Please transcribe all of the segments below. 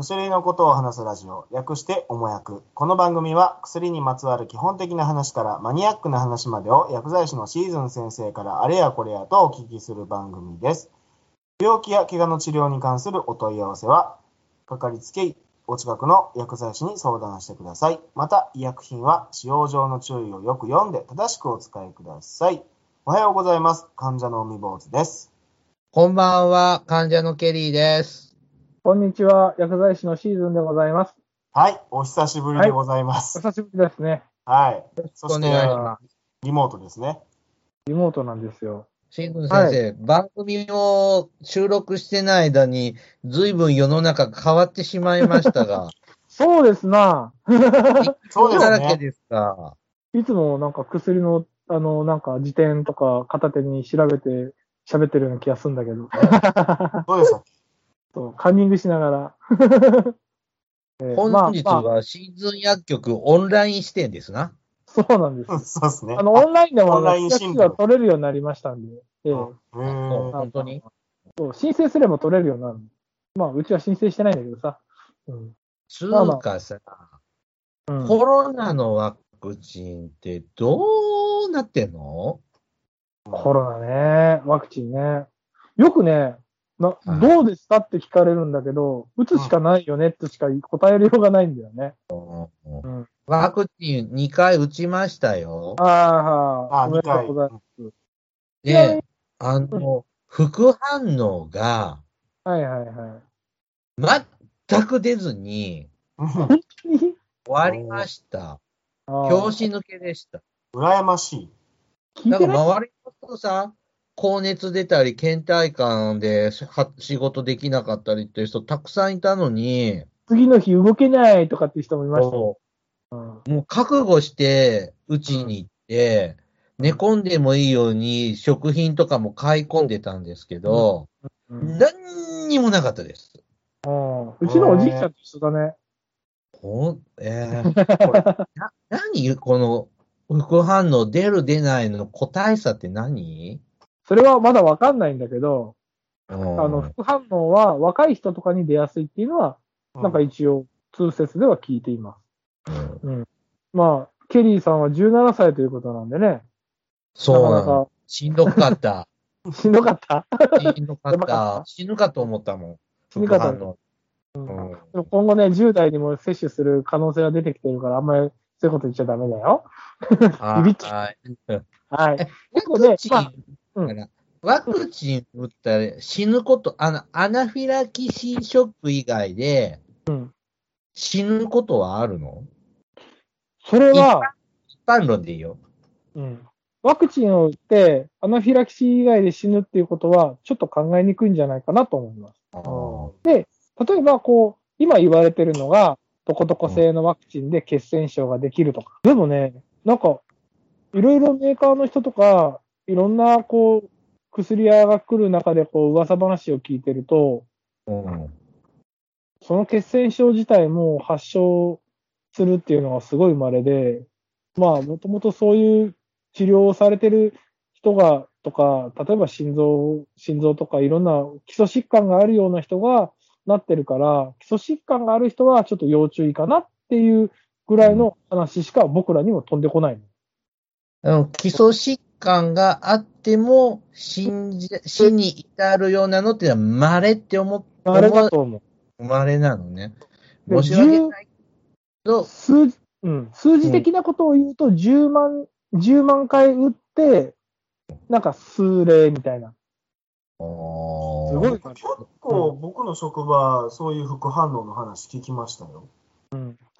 薬のことを話すラジオ、略しておもやく。この番組は薬にまつわる基本的な話からマニアックな話までを薬剤師のシーズン先生からあれやこれやとお聞きする番組です。病気や怪我の治療に関するお問い合わせは、かかりつけ医、お近くの薬剤師に相談してください。また、医薬品は使用上の注意をよく読んで正しくお使いください。おはようございます。患者の海坊主です。こんばんは、患者のケリーです。こんにちは、薬剤師のシーズンでございます。はい、お久しぶりでございます。お久しぶりですね。はい。そおして。リモートですね。リモートなんですよ。シーズン先生、番組を収録してない間に、ずいぶん世の中変わってしまいましたが、そうですな。そうですね。だらけですか？いつもなんか薬の、あの、なんか辞典とか片手に調べて喋ってるような気がするんだけど。どうでしたっそうカンニングしながら。えー本日はシーズン薬局オンライン視点ですな。そうなんですけ。そうですね。あの、オンラインでもオンラインチ診療が取れるようになりましたんで。ええ本当に？そう申請すれば取れるようになる。まあ、うちは申請してないんだけどさ。うん。つうかさ、うん、コロナのワクチンってどうなってんの？コロナね、ワクチンね。よくね、なはいどうですかって聞かれるんだけど、打つしかないよねってしか答えるようがないんだよね。んワクチン2回打ちましたよ。ああ、はあおめでとうございます。で、あの、副反応がはいはいはい。全く出ずに終わりました。拍子抜けでした。羨ましい。ない？だから周りの人さ、高熱出たり、倦怠感で仕事できなかったりっていう人たくさんいたのに、次の日動けないとかっていう人もいました。もうんうもう覚悟して打ちに行って、寝込んでもいいように食品とかも買い込んでたんですけど、うん何にもなかったです。うんうちのおじいちゃんと一緒だね。ほん、えー、これ な何？この副反応出る出ないの個体差って何？それはまだわかんないんだけど、ああの、副反応は若い人とかに出やすいっていうのは、なんか一応通説では聞いています。うんまあ、ケリーさんは17歳ということなんでね。そうなの。しんどかった。か しんどかった？しんどかっ。た 死ぬかと思ったもん。死ぬかと副反応うん今後ね、10代にも接種する可能性が出てきてるから、あんまりそういうこと言っちゃダメだよ。ビビっちはい。はい。え結構ねまあうんだからワクチン打ったら死ぬこと、あの、アナフィラキシーショック以外でうん。死ぬことはあるの？それは、一般論でいいよ。うん。ワクチンを打って、アナフィラキシー以外で死ぬっていうことは、ちょっと考えにくいんじゃないかなと思います。例えば、こう、今言われてるのが、トコトコ製のワクチンで血栓症ができるとか。でもね、なんか、いろいろメーカーの人とか、いろんな、こう、薬屋が来る中で、こう、噂話を聞いてると、うんその血栓症自体も発症するっていうのがすごい稀で、まあ、もともとそういう治療をされてる人が、とか、例えば心臓、心臓とかいろんな基礎疾患があるような人がなってるから、基礎疾患がある人はちょっと要注意かなっていうぐらいの話しか僕らにも飛んでこないの。あの基礎疾患があっても死んじ死に至るようなのっていうのは稀って思っあれだと思う。稀なのね。で申し訳ないけど、数字、うん、数字的なことを言うと、10万、10万回打って、なんか数例みたいな。すすごい結構僕の職場、そういう副反応の話聞きましたよ。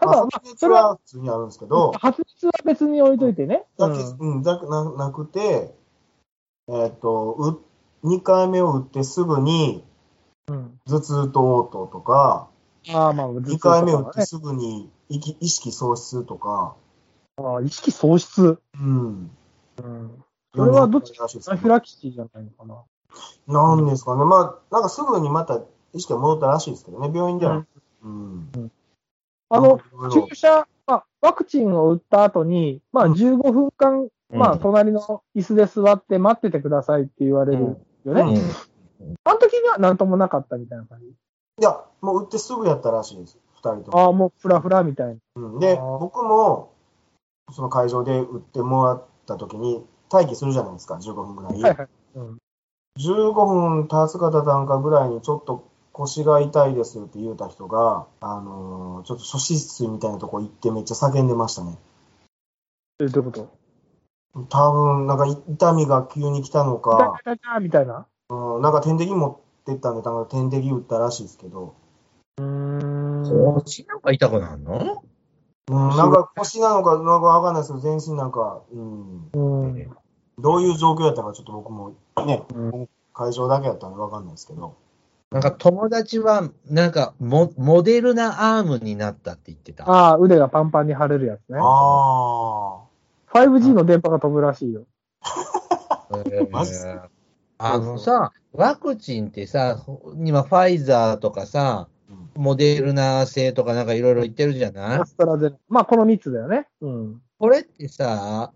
ただ、まあ、発熱は普通にあるんですけど、発熱は別に置いといてね。だけ、うん、だななくて、えっ、と、う、2回目を打ってすぐにうん。頭痛と嘔吐とか、ああ、まあ、2回目打ってすぐに意識意識喪失とか、ああ、意識喪失？うん。うん。それはどっちらしいですアナフィラキシーじゃないのかな。なんですかね。まあ、なんかすぐにまた意識が戻ったらしいですけどね、病院では。うん。あの、注射、まあ、ワクチンを打った後に、まあ、15分間、まあ、隣の椅子で座って待っててくださいって言われるよね。うんあの時には何ともなかったみたいな感じ？いや、もう打ってすぐやったらしいです。二人とも。ああ、もうフラフラみたいな。うん、で、僕も、その会場で打ってもらった時に、待機するじゃないですか、15分ぐらい。はいはい。うん、15分経つか経たんかぐらいに、ちょっと腰が痛いですって言うた人が、あのーちょっと初湿水みたいなとこ行ってめっちゃ叫んでましたね。えどういうこと？多分、なんか痛みが急に来たのか、痛い痛みたいな？うん、なんか点滴持ってったんで、なんか点滴打ったらしいですけど、うーん。腰なんか痛くなるの？うん、なんか腰なのか、なんかわかんないですけど、全身なんか、うん、うん。どういう状況やったかちょっと僕もね、うん会場だけやったんでわかんないですけど、なんか友達は、なんかモモデルナアームになったって言ってた。ああ、腕がパンパンに腫れるやつね。あ 5G の電波が飛ぶらしいよ。えー あのさ、ワクチンってさ、今ファイザーとかさ、うんモデルナ製とかなんかいろいろ言ってるじゃない？アストラゼネまあ、この3つだよね。うん。これってさ、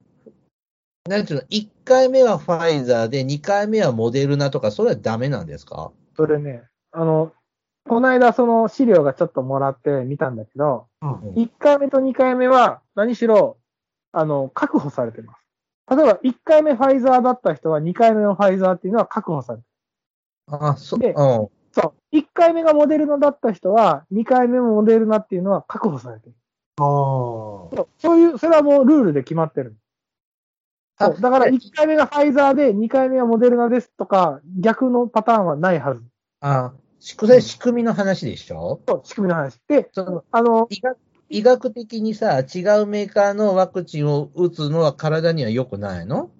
なんていうの、1回目はファイザーで、2回目はモデルナとか、それはダメなんですか？それね、あの、この間その資料がちょっともらって見たんだけど、うん。1回目と2回目は何しろ、あの、確保されてます。例えば1回目ファイザーだった人は2回目のファイザーっていうのは確保されてる。あ、そ、でうん。そう。1回目がモデルナだった人は2回目もモデルナっていうのは確保されてる。おーそうそういう、それはもうルールで決まってる。そうだから1回目がファイザーで2回目はモデルナですとか、逆のパターンはないはず。あ、しこれ仕組みの話でしょ？そう、仕組みの話。で、そのあの、医学医学的にさ、違うメーカーのワクチンを打つのは体には良くないの？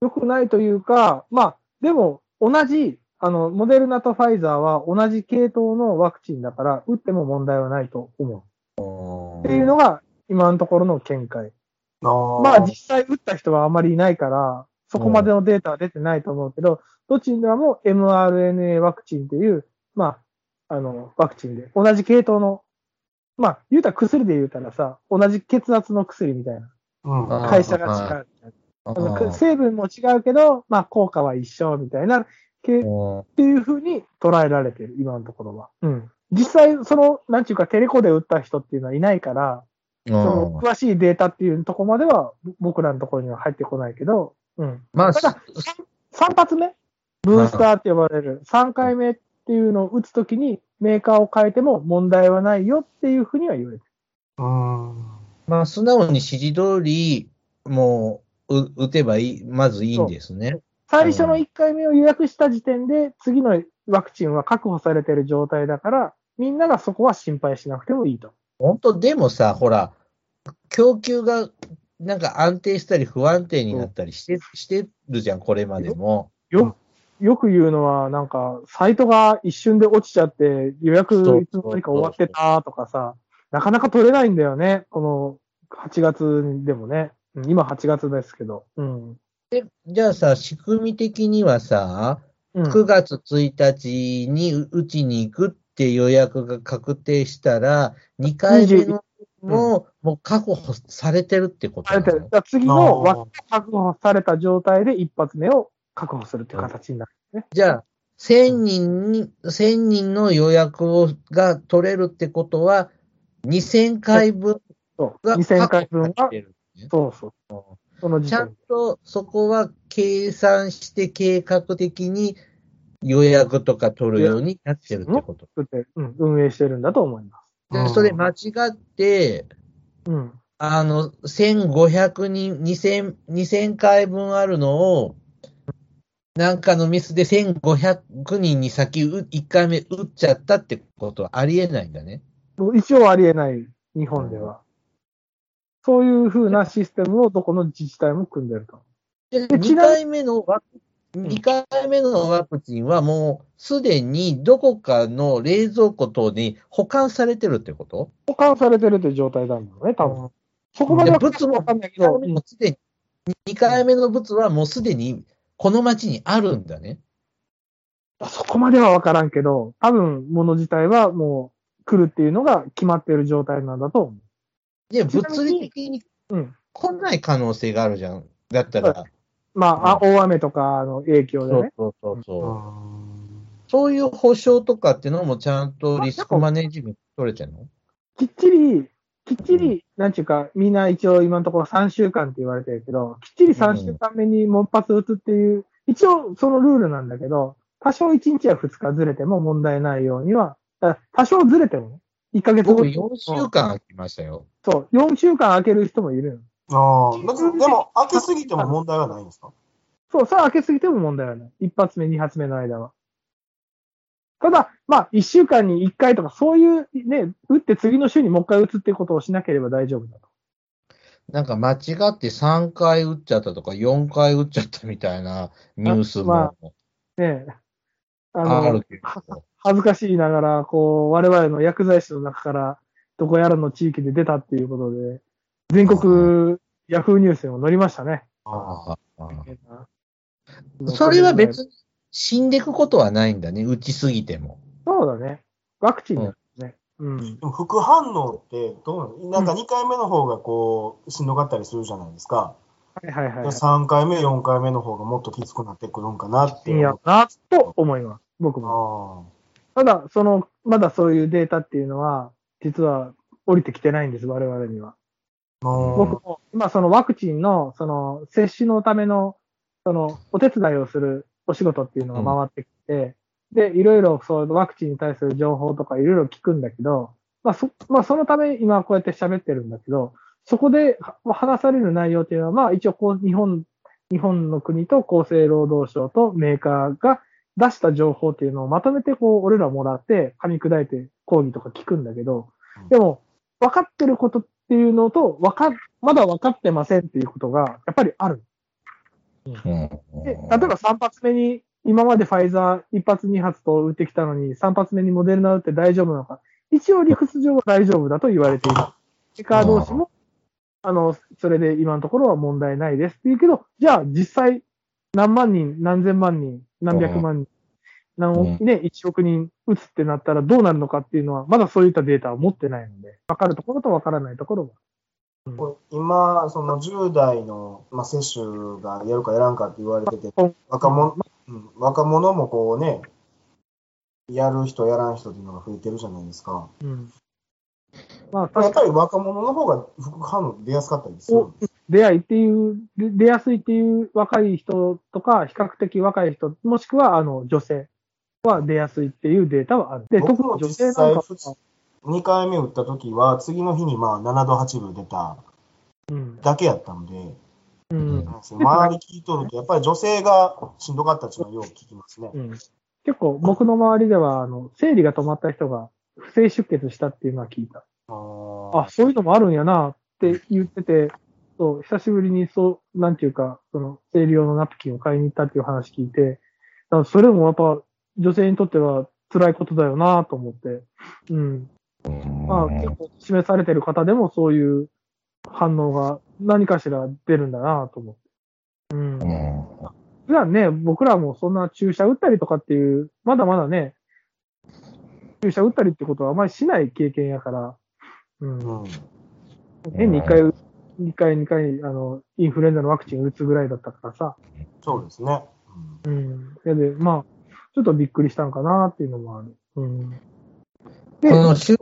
良くないというか、まあ、でも、同じ、あの、モデルナとファイザーは同じ系統のワクチンだから、打っても問題はないと思う。っていうのが、今のところの見解。あーまあ、実際打った人はあまりいないから、そこまでのデータは出てないと思うけど、どちらも mRNA ワクチンっていう、まあ、あの、ワクチンで、同じ系統の、まあ、言うたら薬で言うたらさ、同じ血圧の薬みたいな。うん。会社が違う。ああの成分も違うけど、まあ、効果は一緒みたいな、けっーていうふうに捉えられてる、今のところは。うん。実際、その、なんていうか、テレコで打った人っていうのはいないから、その詳しいデータっていうところまでは、僕らのところには入ってこないけど、うん。まあ、ただ、3発目？ブースターって呼ばれる、3回目っていうのを打つときに、メーカーを変えても問題はないよっていうふうには言われてる。うん。まあ、素直に指示通り、もう、う打てばいい、まずいいんですね。最初の1回目を予約した時点で、次のワクチンは確保されてる状態だから、みんながそこは心配しなくてもいいと。本当、でもさ、ほら、供給がなんか安定したり不安定になったりして,、してるじゃん、これまでも。よ、よく言うのは、なんか、サイトが一瞬で落ちちゃって、予約いつの間にか終わってたとかさ、なかなか取れないんだよね。この8月でもね。うん今8月ですけど。うん。でじゃあさ、仕組み的にはさ、うん、9月1日にう打ちに行くって予約が確定したら、2回目のも、もう確保されてるってことなのされてる。だから次のワクチン確保された状態で一発目を確保するっていう形になるね。じゃあ、1000人に、1000人の予約をが取れるってことは、2000回分。が2000回分は確保され、てるねそうそう。その時ちゃん。とそこは計算して計画的に予約とか取るようになってるってこと。作って、うん、運営してるんだと思います。で、それ間違って、うん。あの、1500人、2000、2000回分あるのを、なんかのミスで1500人に先1回目打っちゃったってことはありえないんだね。一応ありえない、日本では。そういうふうなシステムをどこの自治体も組んでると。で、2でちなみ回目のワク、ん2回目のワクチンはもうすでにどこかの冷蔵庫等に保管されてるってこと？保管されてるって状態なんだろうね、多分。そこまではで物もわかんないけ2どもすでに、2回目の物はもうすでにこの町にあるんだね。そこまではわからんけど、多分物自体はもう来るっていうのが決まってる状態なんだと思で、ちなみに物理的に。来ない可能性があるじゃん。だったら。まあ、あ大雨とかの影響でそうね。そうそう。うそん。そういう保証とかっていうのもちゃんとリスクマネージメント取れてるの？きっちり、きっちり、なんちゅうか、みんな一応今のところ3週間って言われてるけど、きっちり3週間目にもう一発打つっていう、一応そのルールなんだけど、多少1日や2日ずれても問題ないようには、あ多少ずれてもね、1ヶ月後僕に4週間空きましたよ。そう、4週間空ける人もいるの。ああ、別にでも、開けすぎても問題はないんですか？そう、それは開けすぎても問題はない。一発目、二発目の間は。ただ、まあ、一週間に一回とか、そういうね、打って次の週にもう一回打つっていうことをしなければ大丈夫だと。なんか間違って3回打っちゃったとか4回打っちゃったみたいなニュースもまねえ。あのある、けど。恥ずかしいながら、こう、我々の薬剤師の中から、どこやらの地域で出たっていうことで、全国ヤフーニュースにも載りましたね。ああ。それは別に死んでいくことはないんだね、打ちすぎても。そうだね。ワクチンだね。うん。副反応ってどうなの？なんか2回目の方がこう、しんどかったりするじゃないですか。はいはいはい。3回目、4回目の方がもっときつくなってくるんかなって。いいやな、と思います。僕も。あただ、その、まだそういうデータっていうのは、実は降りてきてないんです、我々には。僕も、今そのワクチンの、その、接種のための、その、お手伝いをするお仕事っていうのが回ってきて、で、いろいろそう、ワクチンに対する情報とかいろいろ聞くんだけど、まあそ、まあ、そのため今こうやって喋ってるんだけど、そこでは話される内容っていうのは、まあ一応こう、日本、日本の国と厚生労働省とメーカーが出した情報っていうのをまとめてこう、俺らもらって、噛み砕いて講義とか聞くんだけど、でも、分かってることっていうのと、わか、まだ分かってませんっていうことが、やっぱりある。うんで、例えば3発目に、今までファイザー1発2発と打ってきたのに、3発目にモデルナ打って大丈夫なのか。一応理屈上は大丈夫だと言われている。メーカー同士も、あの、それで今のところは問題ないですって言うけど、じゃあ実際何万人、何千万人、何百万人、何億、ね、1億人打つってなったらどうなるのかっていうのは、まだそういったデータを持ってないので、分かるところと分からないところが。これ今、その10代の、まあ、接種がやるかやらんかって言われてて、若者、うん、若者もこうね、やる人、やらん人っていうのが増えてるじゃないですか。うん。まあ、やっ確かぱり若者の方が副反応出やすかったりするんです。出会いっていう、で出やすいっていう若い人とか、比較的若い人、もしくはあの女性は出やすいっていうデータはある。で、僕特に女性なんか際普通、2回目打った時は、次の日にまあ7度8分出たうん。だけやったので、うん。周り聞いとると、やっぱり女性がしんどかったっていうのはよく聞きますね。うん。結構僕の周りでは、あの、生理が止まった人が不正出血したっていうのは聞いた。あーあ、そういうのもあるんやなって言ってて、そう、久しぶりにそう、なんていうか、その、生理用のナプキンを買いに行ったっていう話聞いて、それもやっぱ女性にとっては辛いことだよなと思って、うん。まあ、結構示されてる方でもそういう反応が何かしら出るんだなと思って。うん。普段ね、僕らもそんな注射打ったりとかっていう、まだまだね、注射打ったりってことはあまりしない経験やから、うん。うん。変に1回、2回、2回、あの、インフルエンザのワクチン打つぐらいだったからさ。そうですね。うんで、まあ、ちょっとびっくりしたんかなっていうのもある。うん。で、この収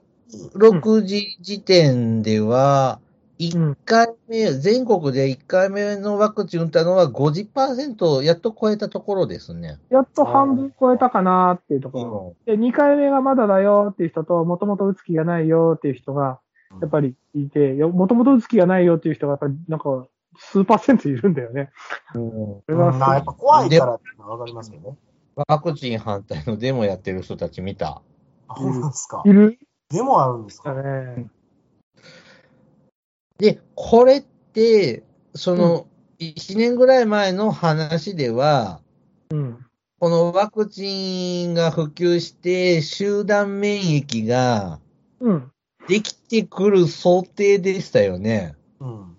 録時時点では、うん1回目、全国で1回目のワクチン打ったのは50%やっと超えたところですね。やっと半分超えたかなっていうところ。で、2回目がまだだよっていう人と、もともと打つ気がないよっていう人が、やっぱりいて、もともと打つ気がないよっていう人が、やっぱりなんか、数パーセントいるんだよね。それはうんまあやっぱ怖いからっていうのはわかりますけどね。ワクチン反対のデモやってる人たち見た。あ、ほんなんですかい。るでもあるんですだか。ね。で、これって、その、1年ぐらい前の話では、うん。このワクチンが普及して、集団免疫がうん。できてくる想定でしたよね。うん。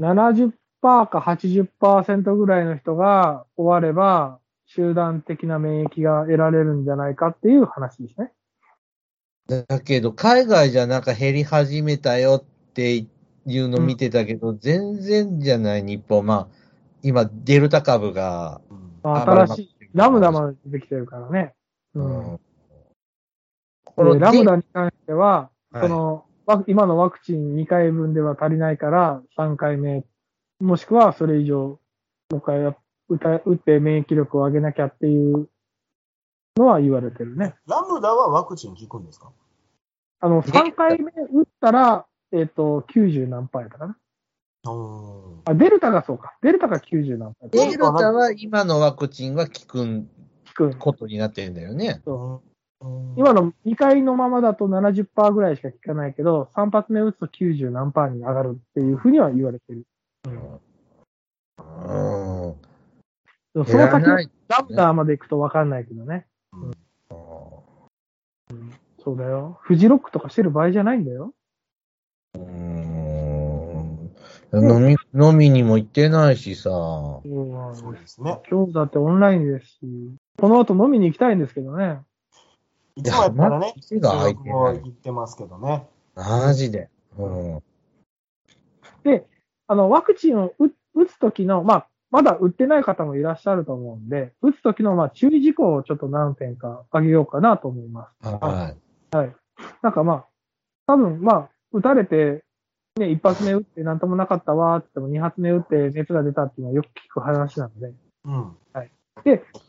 70%か80%ぐらいの人が終われば、集団的な免疫が得られるんじゃないかっていう話ですね。だけど、海外じゃなんか減り始めたよっていうの見てたけど、全然じゃない、日本。まあ、今、デルタ株が新しいラムダまでできてるからね。うん。このでラムダに関しては、はいその、ワ今のワクチン2回分では足りないから、3回目、もしくはそれ以上、もう一回や打た打って免疫力を上げなきゃっていうのは言われてるね。ラムダはワクチン効くんですか？あの、3回目打ったら、えっ、と、90何パーやったかな。うーん。あ、デルタがそうか。デルタが90何パーデルタは今のワクチンは効くん効くんことになってるんだよね。今の2回のままだと70%ぐらいしか効かないけど、3発目打つと90何パーに上がるっていうふうには言われてる。うん。でもその先の。ラムダーまで行くと分かんないけどね。うんそうだよ。フジロックとかしてる場合じゃないんだよ。うん飲み、飲みにも行ってないしさ。そうですね。今日だってオンラインですし、この後飲みに行きたいんですけどね。いつもやったらね、店が開いて収録も。行ってますけどね。マジで。うん。で、あの、ワクチンを打打つ時の、まあ、まだ打ってない方もいらっしゃると思うんで、打つ時の、まあ、注意事項をちょっと何点か挙げようかなと思います。はい。なんかまあ、多分まあ、打たれて、ね、一発目打ってなんともなかったわーって言っても、二発目打って熱が出たっていうのはよく聞く話なので、うん。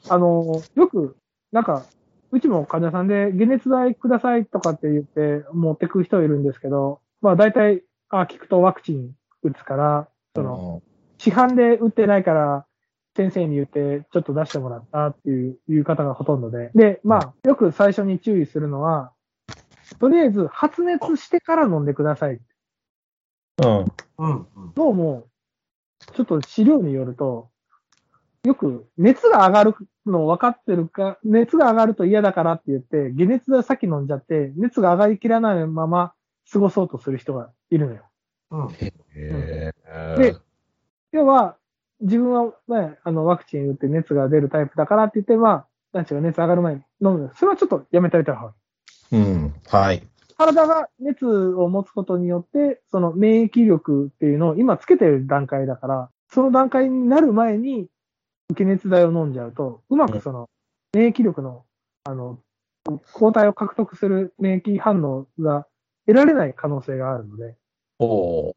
あのーよく、なんか、うちも患者さんで、解熱剤くださいとかって言って持ってく人いるんですけど、まあ大体、あ、聞くとワクチン打つから、その、市販で打ってないから、先生に言って、ちょっと出してもらったっていういう方がほとんどで。で、まあ、よく最初に注意するのは、とりあえず発熱してから飲んでください。うん。うん。うん。どうも、ちょっと資料によると、よく熱が上がるの分かってるか、熱が上がると嫌だからって言って、解熱剤先飲んじゃって、熱が上がりきらないまま過ごそうとする人がいるのよ。うん。へえ。で要は、自分は、ね、あの、ワクチン打って熱が出るタイプだからって言って、まあ、なんちゅうか熱上がる前に飲む。それはちょっとやめた方がいい。うん。はい。体が熱を持つことによって、その免疫力っていうのを今つけてる段階だから、その段階になる前に、解熱剤を飲んじゃうと、うまくその免疫力の、あの、抗体を獲得する免疫反応が得られない可能性があるので、お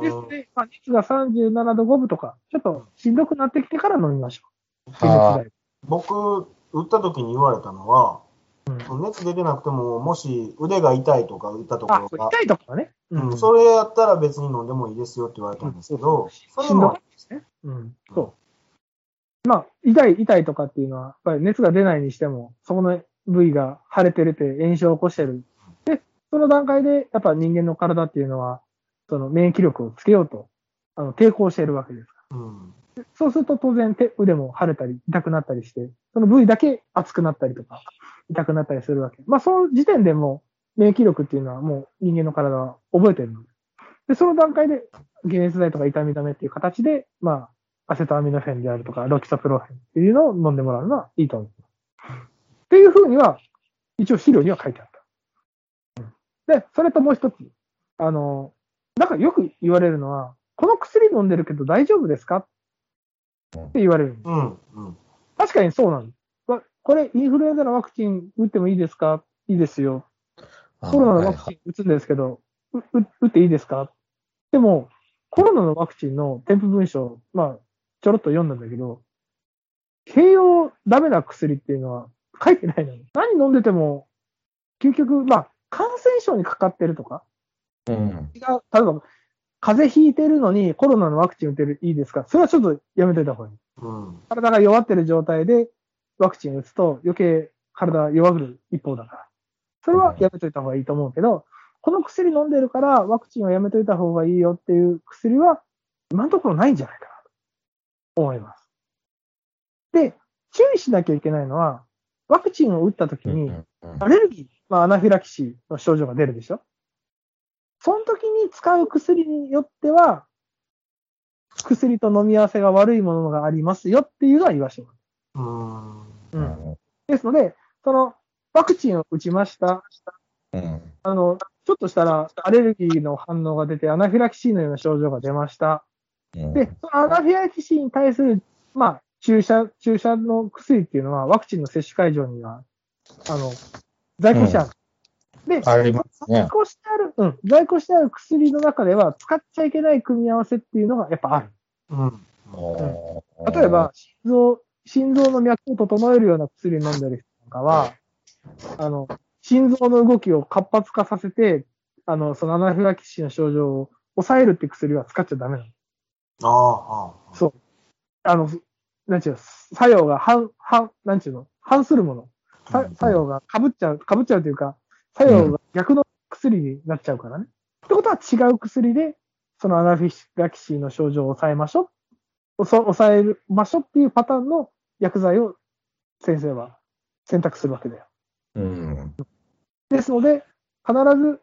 ー。ですので、まあ、熱が37度5分とか、ちょっとしんどくなってきてから飲みましょう。僕、打った時に言われたのは、うん熱出てなくても、もし腕が痛いとか打ったとこあろ、が、痛いとかね。うん、それやったら別に飲んでもいいですよって言われたんですけど、それもしんどか、ったですね。うん。そう。まあ、痛い、痛いとかっていうのは、やっぱり熱が出ないにしても、そこの部位が腫れてるって炎症を起こしてる。で、その段階で、やっぱ人間の体っていうのは、その免疫力をつけようと、あの、抵抗しているわけですかうん。ら。そうすると当然手、腕も腫れたり、痛くなったりして、その部位だけ熱くなったりとか、痛くなったりするわけ。まあ、その時点でもう、免疫力っていうのはもう人間の体は覚えてるので。で、その段階で、解熱剤とか痛み止めっていう形で、まあ、アセトアミノフェンであるとか、ロキソプロフェンっていうのを飲んでもらうのはいいと思います。っていうふうには、一応資料には書いてあった。うんで、それともう一つ。あの、なんかよく言われるのは、この薬飲んでるけど大丈夫ですか？って言われるんです。うん。うん。確かにそうなんです。わこれ、インフルエンザのワクチン打ってもいいですか？いいですよ。コロナのワクチン打つんですけど、うう打っていいですか？でも、コロナのワクチンの添付文書、まあ、ちょろっと読んだんだけど、併用ダメな薬っていうのは書いてないのに。何飲んでても、究極、まあ、感染症にかかってるとか、うん。違う、例えば、風邪ひいてるのにコロナのワクチン打てるいいですか？それはちょっとやめといた方がいい。うん。体が弱ってる状態でワクチン打つと余計体弱る一方だから。それはやめといた方がいいと思うけど、この薬飲んでるからワクチンはやめといた方がいいよっていう薬は今のところないんじゃないかなと思います。で、注意しなきゃいけないのは、ワクチンを打った時にアレルギー、まあアナフィラキシーの症状が出るでしょ？その時に使う薬によっては、薬と飲み合わせが悪いものがありますよっていうのは言わしてもうん。らう。うん。ですので、その、ワクチンを打ちました。うん。あの、ちょっとしたらアレルギーの反応が出て、アナフィラキシーのような症状が出ました。うんで、そのアナフィラキシーに対する、まあ、注射、注射の薬っていうのは、ワクチンの接種会場にはあの、在庫してある。で、ありますね在。庫してある、うん、在庫してある薬の中では使っちゃいけない組み合わせっていうのがやっぱある。うん。例えば、心臓、心臓の脈を整えるような薬を飲んでる人なんかは、あの、心臓の動きを活発化させて、あの、そのアナフィラキシーの症状を抑えるって薬は使っちゃダメなの。ああ、ああ。そう。あの、なんちゅうの、作用が反、反、なんちゅうの、反するもの。作用が被っちゃう、被っちゃうというか、作用が逆の薬になっちゃうからね。ってことは違う薬で、そのアナフィラキシーの症状を抑えましょう。抑えましょうっていうパターンの薬剤を先生は選択するわけだよ。うん。ですので、必ず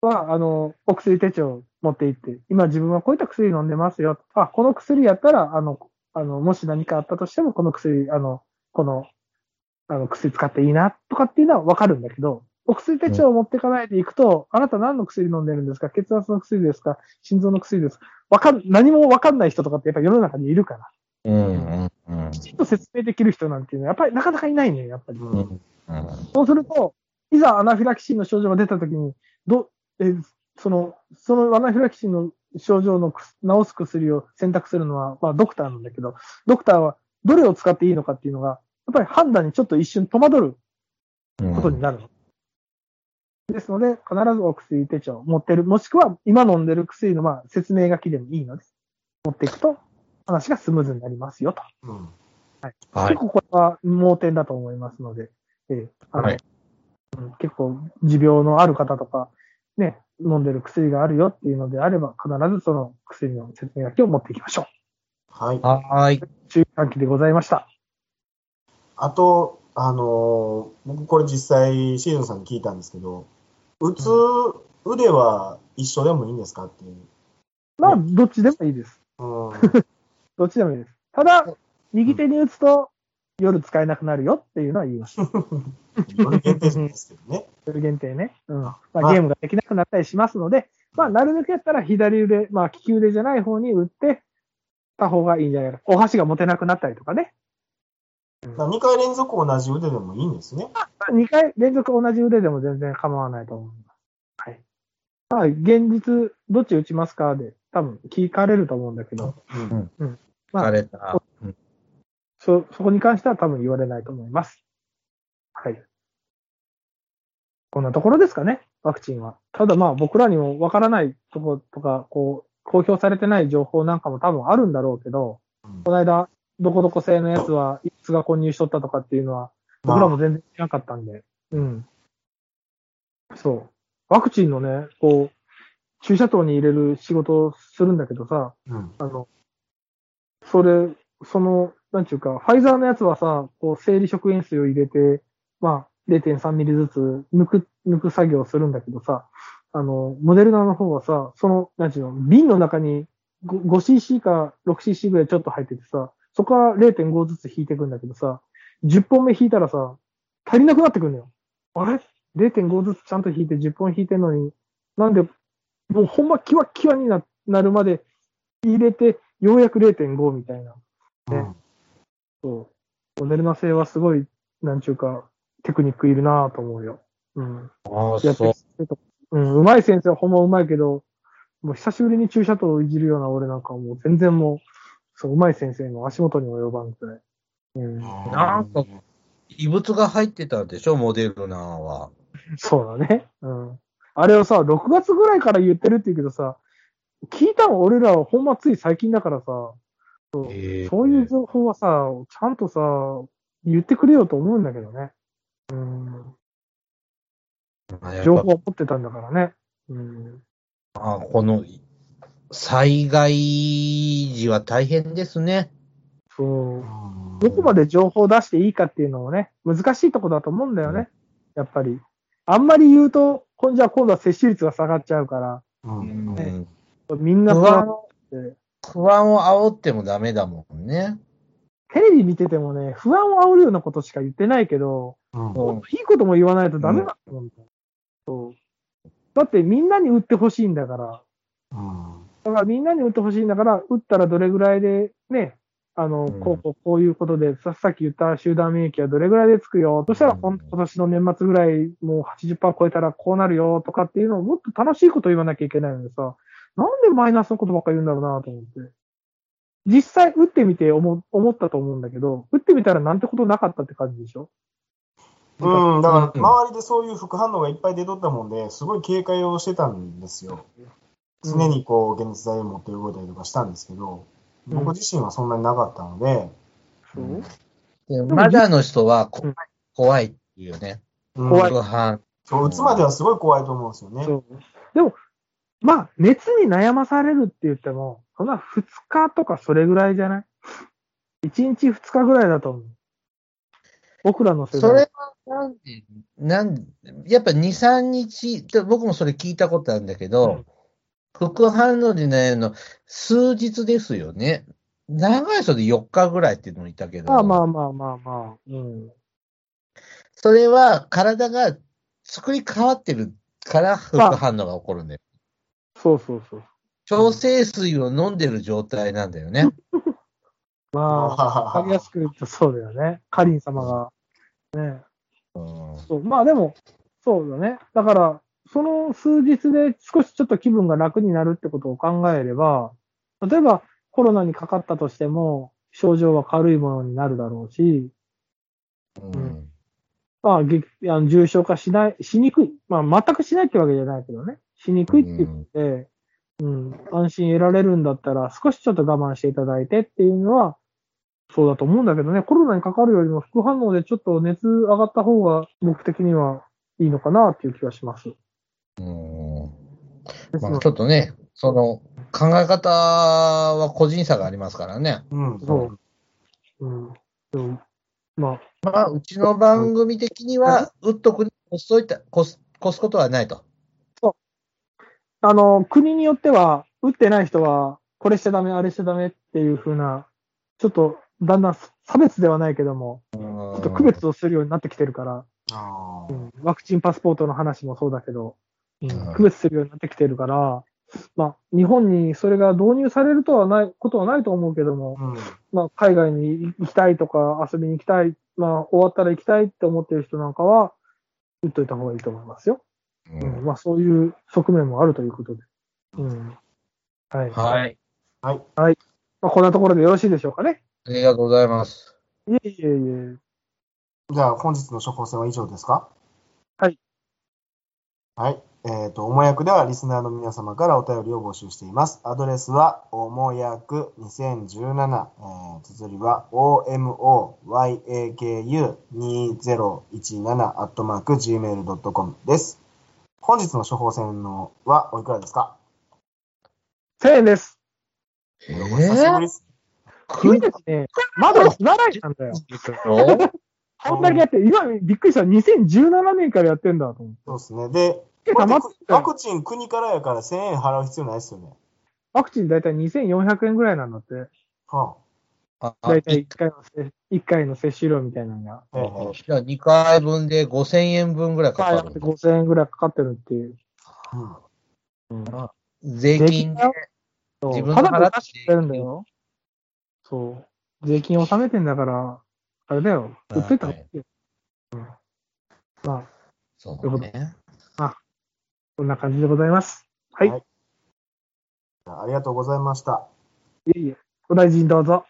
は、あの、お薬手帳を持って行って、今自分はこういった薬飲んでますよ。あ、この薬やったら、あの、あの、もし何かあったとしても、この薬、あの、この、あの、薬使っていいな、とかっていうのはわかるんだけど、お薬手帳を持っていかないでいくと、あなた何の薬飲んでるんですか？血圧の薬ですか？心臓の薬ですか？わかん、何もわかんない人とかってやっぱり世の中にいるから、うん。うん。きちんと説明できる人なんていうのは、やっぱりなかなかいないね、やっぱり。うん。うん。そうすると、いざアナフィラキシーの症状が出たときに、ど、え、その、そのアナフィラキシーの症状の治す薬を選択するのは、まあドクターなんだけど、ドクターはどれを使っていいのかっていうのが、やっぱり判断にちょっと一瞬戸惑ることになるの。ですので、必ずお薬手帳を持ってる、もしくは今飲んでる薬のまあ説明書きでもいいので、持っていくと話がスムーズになりますよと。うん。はい結。構これは盲点だと思いますので、ええあのはいうん結構持病のある方とか、ね、飲んでる薬があるよっていうのであれば、必ずその薬の説明書きを持っていきましょはい。はい。う。注意喚起でございました。あと、あのー僕これ実際シーズンさんに聞いたんですけど、打つ腕は一緒でもいいんですかっていう。まあ、どっちでもいいです。うん。どっちでもいいです。ただ、右手に打つと夜使えなくなるよっていうのは言います。夜限定ですけどね。夜限定ね。うん。ままああ、ゲームができなくなったりしますので、まあ、なるべくやったら左腕、まあ、利き腕じゃない方に打ってた方がいいんじゃないか。お箸が持てなくなったりとかね。2回連続同じ腕でもいいんですね。2回連続同じ腕でも全然構わないと思います。はい。まあ、現実、どっち打ちますかで、多分聞かれると思うんだけど、うん。まあ疲れた。うんそ、そこに関しては多分言われないと思います。はい。こんなところですかね、ワクチンは。ただまあ僕らにもわからないところとか、こう、公表されてない情報なんかも多分あるんだろうけど、うんこの間、どこどこ製のやつはいつが混入しとったとかっていうのは、僕らも全然知らなかったんで、うん。そう。ワクチンのね、こう、注射筒に入れる仕事をするんだけどさ、うん。あの、それ、その、なんちゅうか、ファイザーのやつはさ、こう、生理食塩水を入れて、まあ、0.3ミリずつ抜く、抜く作業をするんだけどさ、あの、モデルナの方はさ、その、なんちゅうの、瓶の中に 5- 5cc か 6cc ぐらいちょっと入っててさ、そこから0.5ずつ引いていくんだけどさ、10本目引いたらさ、足りなくなってくるのよ。あれ ?0.5 ずつちゃんと引いて10本引いてんのに、なんで、もうほんまキワキワにななるまで入れて、ようやく0.5みたいな。うん。そう。モデルナ製はすごい、なんちゅうか、テクニックいるなぁと思うよ。うん。ああ、そう。うん、うまい先生はほんまうまいけど、もう久しぶりに注射筒をいじるような俺なんかはもう全然もう、そう、うまい先生の足元に及ばんくらい。うん。なんか異物が入ってたでしょ、モデルナは。そうだね。うん。あれをさ、6月ぐらいから言ってるって言うけどさ、聞いたの俺らはほんまつい最近だからさ、へえそういう情報はさ、ちゃんとさ、言ってくれよと思うんだけどね。うん。情報を持ってたんだからね。うん。あこの災害時は大変ですね。そう。どこまで情報を出していいかっていうのをね、難しいとこだと思うんだよね。やっぱり。あんまり言うと、じゃ今度は接種率が下がっちゃうから、うん。ねみんな不安不安を煽ってもダメだもんね。テレビ見ててもね、不安を煽るようなことしか言ってないけど、うん。うんいいことも言わないとダメだと思うん。そう。だってみんなに打ってほしいんだから。うん。だからみんなに打ってほしいんだから、打ったらどれぐらいでね、あの、うんこうこう、こういうことで、ささっき言った集団免疫はどれぐらいでつくよ。そしたら、今年の年末ぐらい、もう80%超えたらこうなるよとかっていうのをもっと楽しいこと言わなきゃいけないのにさ、なんでマイナスのことばっかり言うんだろうなと思って。実際、打ってみて思思ったと思うんだけど、打ってみたらなんてことなかったって感じでしょ？うん、だからうん周りでそういう副反応がいっぱい出とったもんで、すごい警戒をしてたんですよ。常にこう、解熱剤を持って動いたりとかしたんですけど、うん僕自身はそんなになかったので、そう？でまだの人はこうん怖いっていうよね。うん怖いそう、打つまではすごい怖いと思うんですよね。そう。でも、まあ、熱に悩まされるって言っても、そんな2日とかそれぐらいじゃない ?1 日2日ぐらいだと思う。僕らの世代。それはなんで、なんでやっぱ2、3日、で僕もそれ聞いたことあるんだけど、うん副反応でないの、数日ですよね。長い人で4日ぐらいっていうのもいたけど、まあまあまあまあまあ。うん。それは体が作り変わってるから副反応が起こるんだよ。そうそうそう。調整水を飲んでる状態なんだよね。まあ、わかりやすく言うとそうだよね。カリン様が。ね。うんそう。まあでも、そうだね。だから、その数日で少しちょっと気分が楽になるってことを考えれば、例えばコロナにかかったとしても、症状は軽いものになるだろうし、うんまあ、げあの重症化しない、しにくい。まあ、全くしないってわけじゃないけどね。しにくいっていうことで、うん、安心得られるんだったら、少しちょっと我慢していただいてっていうのは、そうだと思うんだけどね、コロナにかかるよりも副反応でちょっと熱上がった方が僕的にはいいのかなっていう気がします。まあ、ちょっとね、その考え方は個人差がありますからね。うん。そう。うん。うんまあ、まあ、うちの番組的には、打っとくに越すといた越す越すことはないと。あの、国によっては、打ってない人は、これしちゃダメ、あれしちゃダメっていう風な、ちょっと、だんだん差別ではないけども、ちちょっと区別をするようになってきてるから、うん。ワクチンパスポートの話もそうだけど、区別するようになってきてるから、まあ、日本にそれが導入されるとはない、ことはないと思うけども、うん。まあ、海外に行きたいとか遊びに行きたい、まあ、終わったら行きたいって思ってる人なんかは、打っといた方がいいと思いますよ。ううんん、まあ、そういう側面もあるということで。うん。はい。はい。まあ、こんなところでよろしいでしょうかね。ありがとうございます。いえいえいえ。じゃあ、本日の処方箋は以上ですか？はい。はい。えっ、と、おもやくではリスナーの皆様からお便りを募集しています。アドレスは、おもやく2017、えー、綴りは、omoyaku2017 アットマーク gmail.com です。本日の処方箋のはおいくらですか、1000円です。え久しぶりです。君たちね、まだ習いなんだよ。こんだけやって、今びっくりした。2017年からやってんだと思って。そうですね。で、ワクチン国からやから1000円払う必要ないですよね。ワクチンだいたい2400円ぐらいなんだって。はあだいたい1回の接一回の接種料みたいなのが。あ、はいはいじゃあ2回分で5000円分ぐらいかはい、かる。5000円ぐらいかかってるっていう。うん税金でそう自分ただでの払って出してくれるんだよ。そう。税金納めてんだから、あれだよ。売っといた方がいいよ。うん。まあ、そうね。こんな感じでございます。はい。はいありがとうございました。いえいえ。お大事にどうぞ。